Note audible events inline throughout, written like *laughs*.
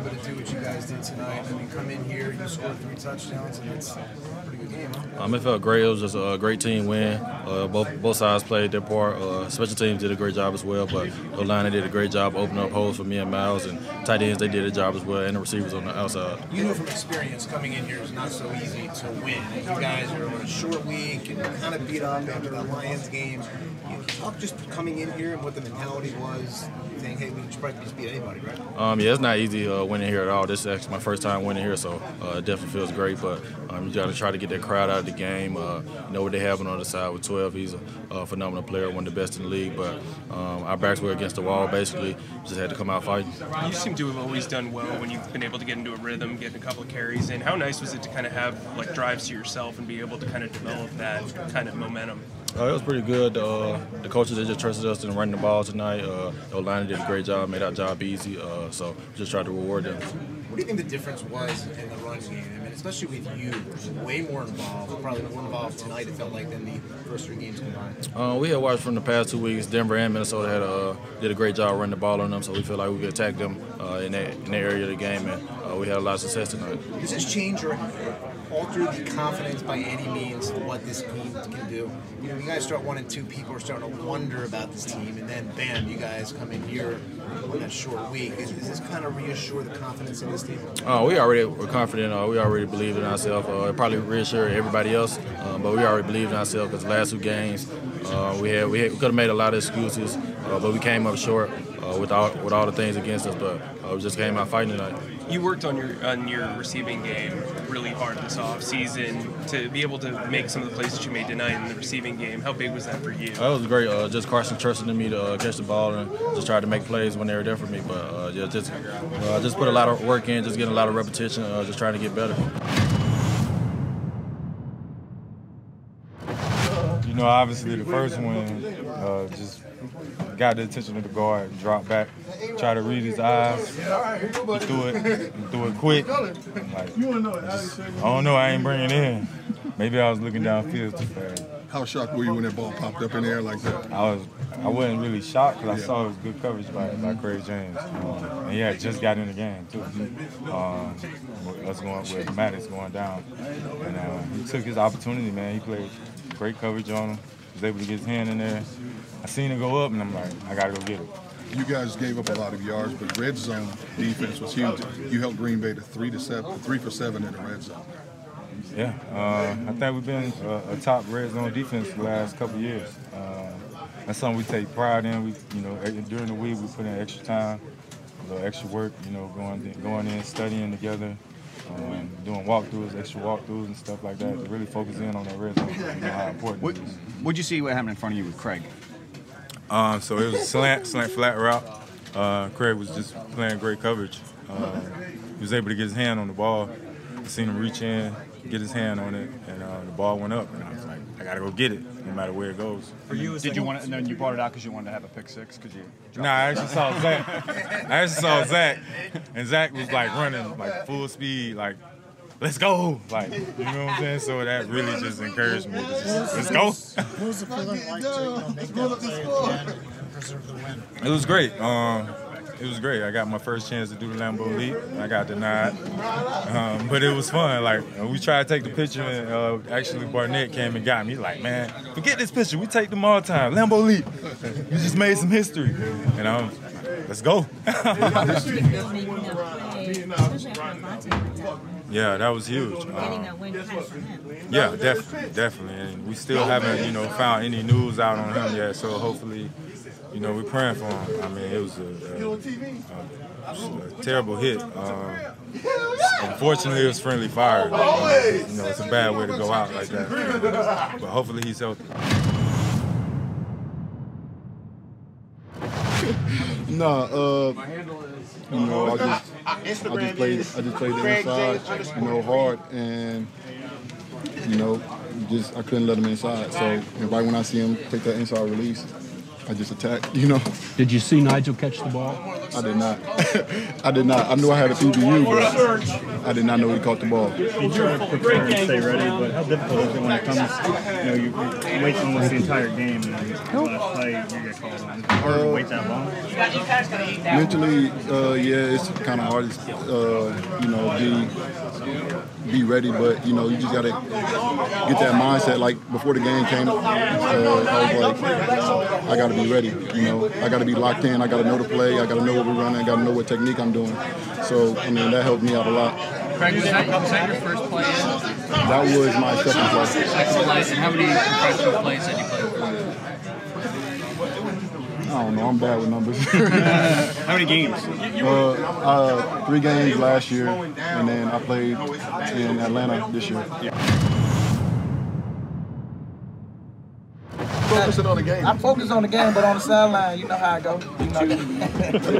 able to do what you guys did tonight. I mean, come in here, you scored three touchdowns, and it's a pretty good game. Huh? Um, it felt great. It was just a great team win. Uh, both both sides played their part. Uh, special teams did a great job as well, but O-line did a great job opening up holes for me and Miles, and tight ends they did a job as well, and the receivers on the outside. You know from experience, coming in here is not so easy to win. You guys are on a short week and kind of beat up after that Lions game. You talk just coming in here and what the mentality was, saying, "Hey, we should probably just beat anybody, right?" Um, yeah, it's not easy uh, winning here at all. This is my first time winning here, so uh, it definitely feels great. But um, you got to try to get that crowd out of the game. Uh, know what they have on the other side with 12. He's a phenomenal player, one of the best in the league. But um, our backs were against the wall, basically. Just had to come out fighting. You seem to have always done well when you've been able to get into a rhythm, get a couple of carries in. How nice was it to kind of have like drives to yourself and be able to kind of develop that kind of momentum? Uh, it was pretty good. Uh, the coaches they just trusted us in running the ball tonight. Uh, the line did a great job, made our job easy. Uh, so just tried to reward them. What do you think the difference was in the run game? I mean, especially with you, way more involved, probably more involved tonight. It felt like than the first three games combined. Uh, we had watched from the past two weeks. Denver and Minnesota had uh, did a great job running the ball on them, so we feel like we could attack them uh, in that in that area of the game, and uh, we had a lot of success tonight. Does this change or alter the confidence by any means what this team can do? You know, you guys start one and two, people are starting to wonder about this team, and then bam, you guys come in here on that short week. Is, does this kind of reassure the confidence in this team? Uh, we already were confident. Uh, we already believed in ourselves. Uh, it probably reassured everybody else, uh, but we already believed in ourselves because the last two games uh, we had we, we could have made a lot of excuses, uh, but we came up short uh, with all with all the things against us. But uh, we just came out fighting tonight. You worked on your on your receiving game really hard this off season to be able to make some of the plays that you made tonight in the receiving game. How big was that for you? That was great. Uh, just Carson trusting in me to uh, catch the ball and just try to make plays when they were there for me. But uh, yeah, just uh, just put a lot of work in, just getting a lot of repetition, uh, just trying to get better. You know, obviously the first one uh, just got the attention of the guard, dropped back, tried to read his eyes, he threw it, he threw it quick. Like, just, I don't know, I ain't bringing it in. Maybe I was looking downfield too fast. How shocked were you when that ball popped up in the air like that? I was, I wasn't really shocked because I saw it was good coverage by, by Craig James, um, and yeah, had just got in the game too. Um, with us going with Maddox going down, and uh, he took his opportunity, man. He played great coverage on him. Was able to get his hand in there. I seen it go up, and I'm like, I gotta go get it. You guys gave up a lot of yards, but red zone defense was huge. You helped Green Bay to three to seven, three for seven in the red zone. Yeah, uh, I think we've been a, a, top red zone defense the last couple years. Uh, that's something we take pride in. We, you know, during the week we put in extra time, a little extra work. You know, going going in, studying together, um, doing walkthroughs, extra walkthroughs and stuff like that to really focus in on that red zone. You know how important what, it is. What'd you see what happened in front of you with Craig? Um, so it was a slant, slant flat route. Uh, Craig was just playing great coverage. Uh, he was able to get his hand on the ball. I seen him reach in, get his hand on it, and uh, the ball went up. And I was gotta go get it, no matter where it goes. For you, did you want it? And then you brought it out because you wanted to have a pick six? Because you. Nah, I actually saw Zach. *laughs* I actually saw Zach, and Zach was like running like full speed, like let's go. Like, you know what I'm saying? So that really just encouraged me. Just, let's go. What was the feeling like to you know, make that play at the end and preserve the win? It was great. Um, it was great. I got my first chance to do the Lambeau Leap. I got denied, um, but it was fun. Like we tried to take the picture, and uh, actually Barnett came and got me. He's like, man, forget this picture. We take them all the time. Lambeau Leap. We just made some history, and I'm, let's go. *laughs* Yeah, that was huge. Um, yeah, definitely, definitely. And we still haven't, you know, found any news out on him yet. So hopefully, you know, we're praying for him. I mean, it was a, a, a, a terrible hit. Um, unfortunately, it was friendly fire. Um, you know, it's a bad way to go out like that. But hopefully, he's healthy. Nah, uh, you know, I just, *laughs* I just played, I just played the inside, you know, hard, and you know, just I couldn't let him inside. So, and right when I see him take that inside release, I just attacked. *laughs* You know. Did you see Nigel catch the ball? I did not. *laughs* I did not. I knew I had a PBU, but I did not know he caught the ball. You try to prepare and stay ready, but how difficult is it when it comes? You know, you, you wait almost the entire game, and then the last play you get called on. Is it hard to wait that long? Mentally, uh, yeah, it's kind of hard uh, you know, be be ready, but you know, you just gotta get that mindset. Like before the game came, uh, I was like, I gotta be ready. You know, I gotta be locked in. I gotta know the play. I gotta know what we're running. I gotta know what technique I'm doing. So, I mean, that helped me out a lot. Craig, was that, was that your first play in? That was my second play. Second play, and how many professional plays did you play for? I don't know. I'm bad with numbers. *laughs* How many games? Uh, uh, three games last year, and then I played in Atlanta this year. Focusing on the game. I'm focused on the game, but on the sideline, you know how I go. You know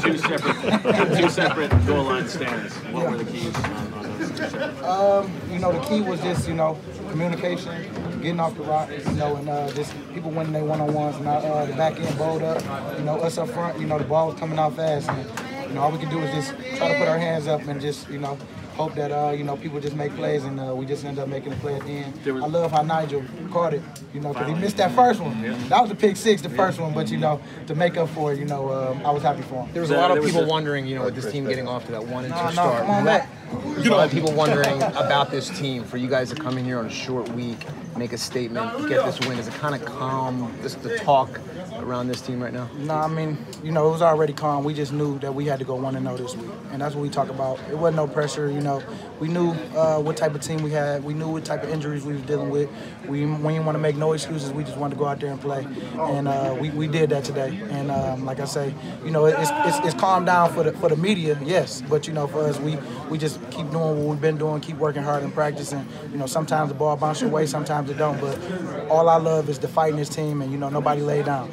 two separate, two separate goal line stands. What were the keys on, on those two separate? Um, you know, the key was just, you know, communication, getting off the rock, you know, and uh, just people winning their one-on-ones, and uh, the back end bowled up. You know, us up front, you know, the ball was coming out fast, and you know, all we can do is just try to put our hands up and just, you know, hope that uh, you know people just make plays and uh, we just end up making a play at the end. I love how Nigel caught it, you know, because he missed that first one. That was the pick six, the first one, but you know, to make up for it, you know, um, I was happy for him. There was a lot of people wondering, you know, with this team getting off to that one and two No, no, start. come on back. There's a lot of people wondering about this team. For you guys to come in here on a short week, make a statement, get this win, is it kind of calm just the talk around this team right now? No, I mean, you know, it was already calm. We just knew that we had to go one and zero this week, and that's what we talk about. It wasn't no pressure, you know. We knew uh, what type of team we had. We knew what type of injuries we was dealing with. We we didn't want to make no excuses. We just wanted to go out there and play, and uh, we, we did that today. And um, like I say, you know, it's, it's it's calmed down for the for the media, yes, but you know, for us, we we just keep doing what we've been doing, keep working hard and practicing. You know, sometimes the ball bounces away, way, sometimes it don't. But all I love is the fight in this team, and you know, nobody lay down.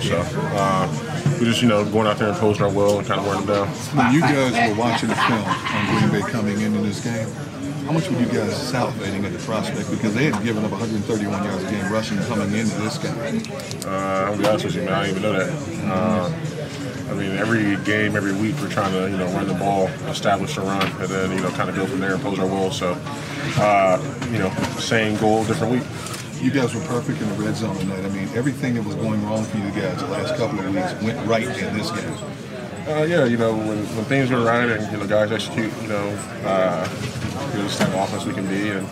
So uh, we just, you know, going out there and posting our will and kind of wearing them down. When you guys were watching the film on Green Bay coming into this game, how much were you guys salivating at the prospect? Because they had given up 131 yards a game rushing coming into this game. Uh, I'll be honest with you, man. I didn't even know that. Uh, I mean, every game, every week, we're trying to, you know, run the ball, establish a run, and then, you know, kind of go from there and pose our will. So, uh, you know, same goal, different week. You guys were perfect in the red zone tonight. I mean, everything that was going wrong for you guys the last couple of weeks went right in this game. Uh, yeah, you know, when, when things go right and, you know, guys execute, you know, uh, you know, this type of offense we can be, and,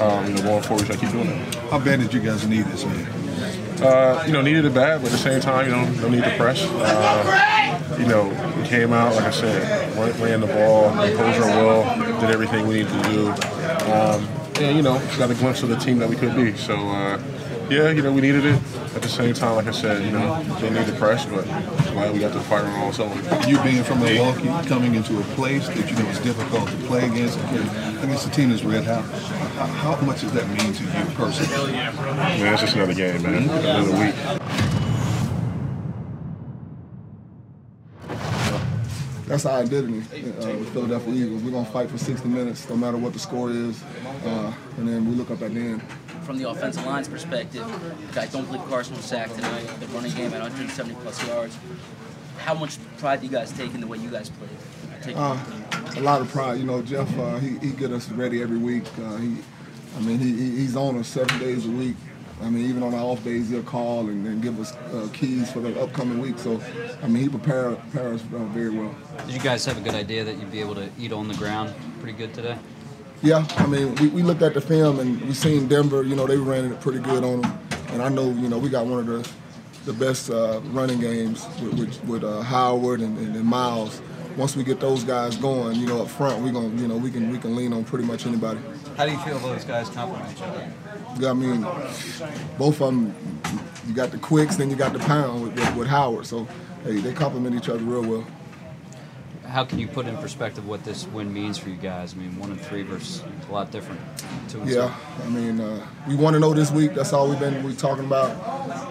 um, you know, going forward, we got to keep doing that. How bad did you guys need this man? Uh, you know, needed it bad, but at the same time, you know, no need to press. Uh, you know, we came out, like I said, ran, ran the ball, imposed our will, did everything we needed to do. Um, and, you know, got a glimpse of the team that we could be. So, uh, yeah, you know, we needed it. At the same time, like I said, you know, didn't need to press, but glad we got to fire on all cylinders. You being from Milwaukee, coming into a place that you know is difficult to play against, against a team that's red hot, how, how much does that mean to you personally? Man, it's just another game, man. Another week. That's our identity uh, with Philadelphia Eagles. We're going to fight for 60 minutes no matter what the score is. Uh, and then we look up at the end. From the offensive line's perspective, guys don't believe Carson was sacked tonight. The running game at 170 plus yards. How much pride do you guys take in the way you guys played? Uh, a lot of pride. You know, Jeff, uh, he, he get us ready every week. Uh, he, I mean, he, he- he's on us seven days a week. I mean, even on our off days, he'll call and, and give us uh, keys for the upcoming week. So, I mean, he prepare, prepare us uh, very well. Did you guys have a good idea that you'd be able to eat on the ground pretty good today? Yeah, I mean, we, we looked at the film and we seen Denver. You know, they ran it pretty good on them, and I know you know we got one of the the best uh, running games with with, with uh, Howard and, and, and Miles. Once we get those guys going, you know, up front, we gonna you know we can we can lean on pretty much anybody. How do you feel those guys complement each other? I mean, both of them. You got the quicks, then you got the pound with, with, with Howard. So, hey, they complement each other real well. How can you put in perspective what this win means for you guys? I mean, one and three versus a lot different. Two and Yeah, I mean, uh, we want to know this week. That's all we've been we talking about.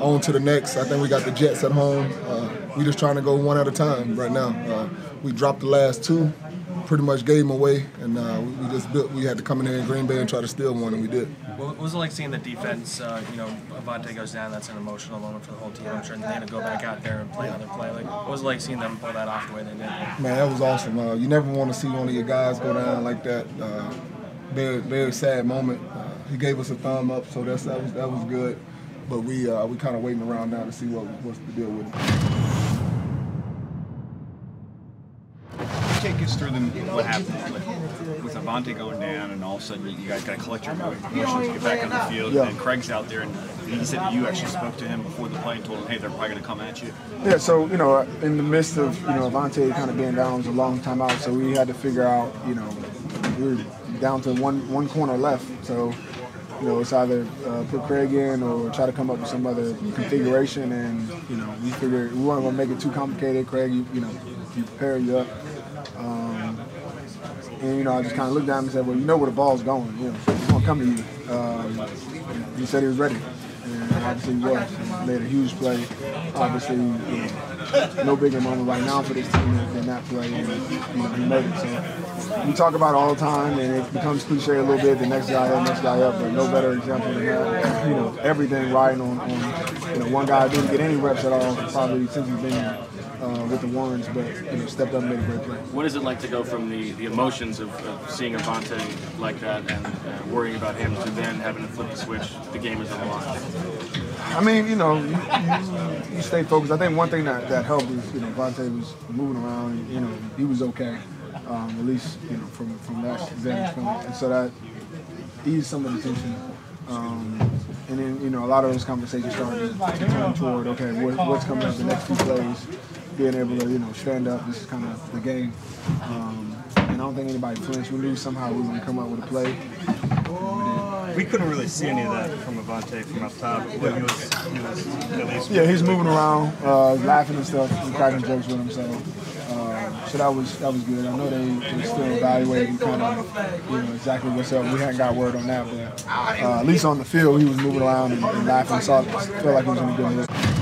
On to the next. I think we got the Jets at home. Uh, we just trying to go one at a time right now. Uh, we dropped the last two, pretty much gave them away, and uh, we, we just built. We had to come in there in Green Bay and try to steal one, and we did. What was it like seeing the defense? Uh, you know, Avonte goes down. That's an emotional moment for the whole team. I'm sure. And they had to go back out there and play another play. Like, what was it like seeing them pull that off the way they did? Man, that was awesome. Uh, you never want to see one of your guys go down like that. Uh, very, very sad moment. Uh, he gave us a thumb up, so that's that was that was good. But we uh, we kind of waiting around now to see what what's the deal with it. Us through the, what happened with, with Avonte going down, and all of a sudden you guys got to collect your emotions to get back on the field. Yeah. And Craig's out there, and he said you actually spoke to him before the play and told him, "Hey, they're probably going to come at you." Yeah, so you know, in the midst of you know Avonte kind of being down, it was a long time out, so we had to figure out, you know, we were down to one one corner left, so you know it's either uh, put Craig in or try to come up with some other configuration, and you know we figured we weren't gonna make it too complicated. Craig, you, you know, you prepare you up. Um, and you know, I just kind of looked down and said, "Well, you know where the ball's going. You know, it's gonna come to you." Um, he said he was ready, and obviously he was. Made a huge play. Obviously, no bigger moment right now for this team than, that play, and you know, he made it. So we talk about it all the time, and it becomes cliche a little bit. The next guy up, next guy up, but no better example than that. You know, everything riding on, on you know, one guy didn't get any reps at all probably since he's been. Uh, with the Warrens, but you know, stepped up and made a great play. What is it like to go from the, the emotions of, of seeing Avonte like that and uh, worrying about him to then having to flip the switch? The game is on the line. I mean, you know, you, you, you stay focused. I think one thing that, that helped is, you know, Vontae was moving around. You know, he was okay, um, at least, you know, from from that vantage point. And so that eased some of the tension. Um, and then, you know, a lot of those conversations started to turn toward, okay, what, what's coming up the next few plays, being able to, you know, stand up. This is kind of the game. Um, and I don't think anybody flinched. We knew somehow we were going to come up with a play. We couldn't really see any of that from Avonte from up top. But he was, he was at least. Yeah, he's moving around, uh, laughing and stuff, and cracking jokes with him. So, uh, so that was that was good. I know they they still evaluating kind of you know exactly what's up. We hadn't got word on that, but uh, at least on the field, he was moving around and, and laughing. So I felt like he was in a good mood.